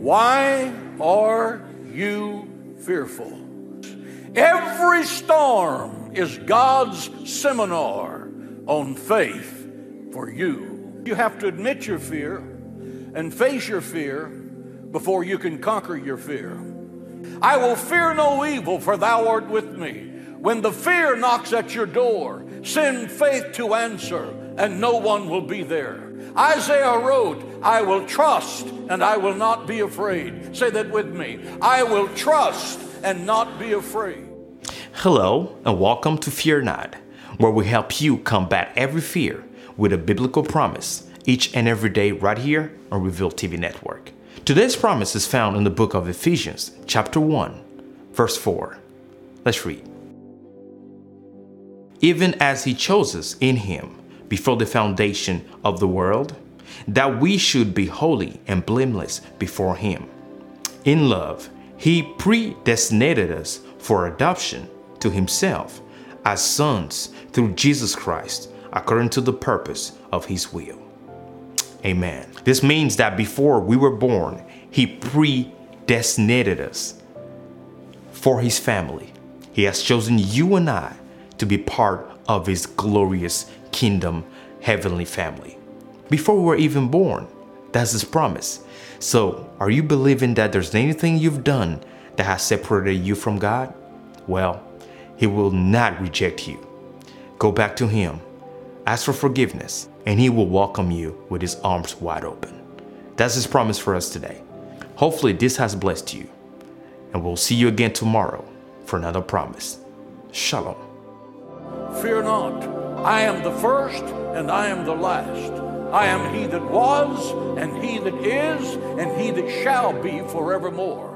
Why are you fearful? Every storm is God's seminar on faith for you. You have to admit your fear and face your fear before you can conquer your fear. I will fear no evil, for thou art with me. When the fear knocks at your door, send faith to answer, and no one will be there. Isaiah wrote, I will trust and I will not be afraid. Say that with me. I will trust and not be afraid. Hello, and welcome to Fear Not, where we help you combat every fear with a biblical promise each and every day right here on Reveal TV Network. Today's promise is found in the book of Ephesians, chapter 1, verse 4. Let's read. Even as he chose us in him before the foundation of the world, that we should be holy and blameless before him. In love, he predestinated us for adoption to himself as sons through Jesus Christ, according to the purpose of his will. Amen. This means that before we were born, He predestinated us for His family. He has chosen you and I to be part of His glorious kingdom, heavenly family. Before we were even born, that's His promise. So, are you believing that there's anything you've done that has separated you from God? Well, He will not reject you. Go back to Him, ask for forgiveness, and He will welcome you with His arms wide open. That's His promise for us today. Hopefully, this has blessed you, and we'll see you again tomorrow for another promise. Shalom. Fear not. I am the first and I am the last. I am he that was, and he that is, and he that shall be forevermore.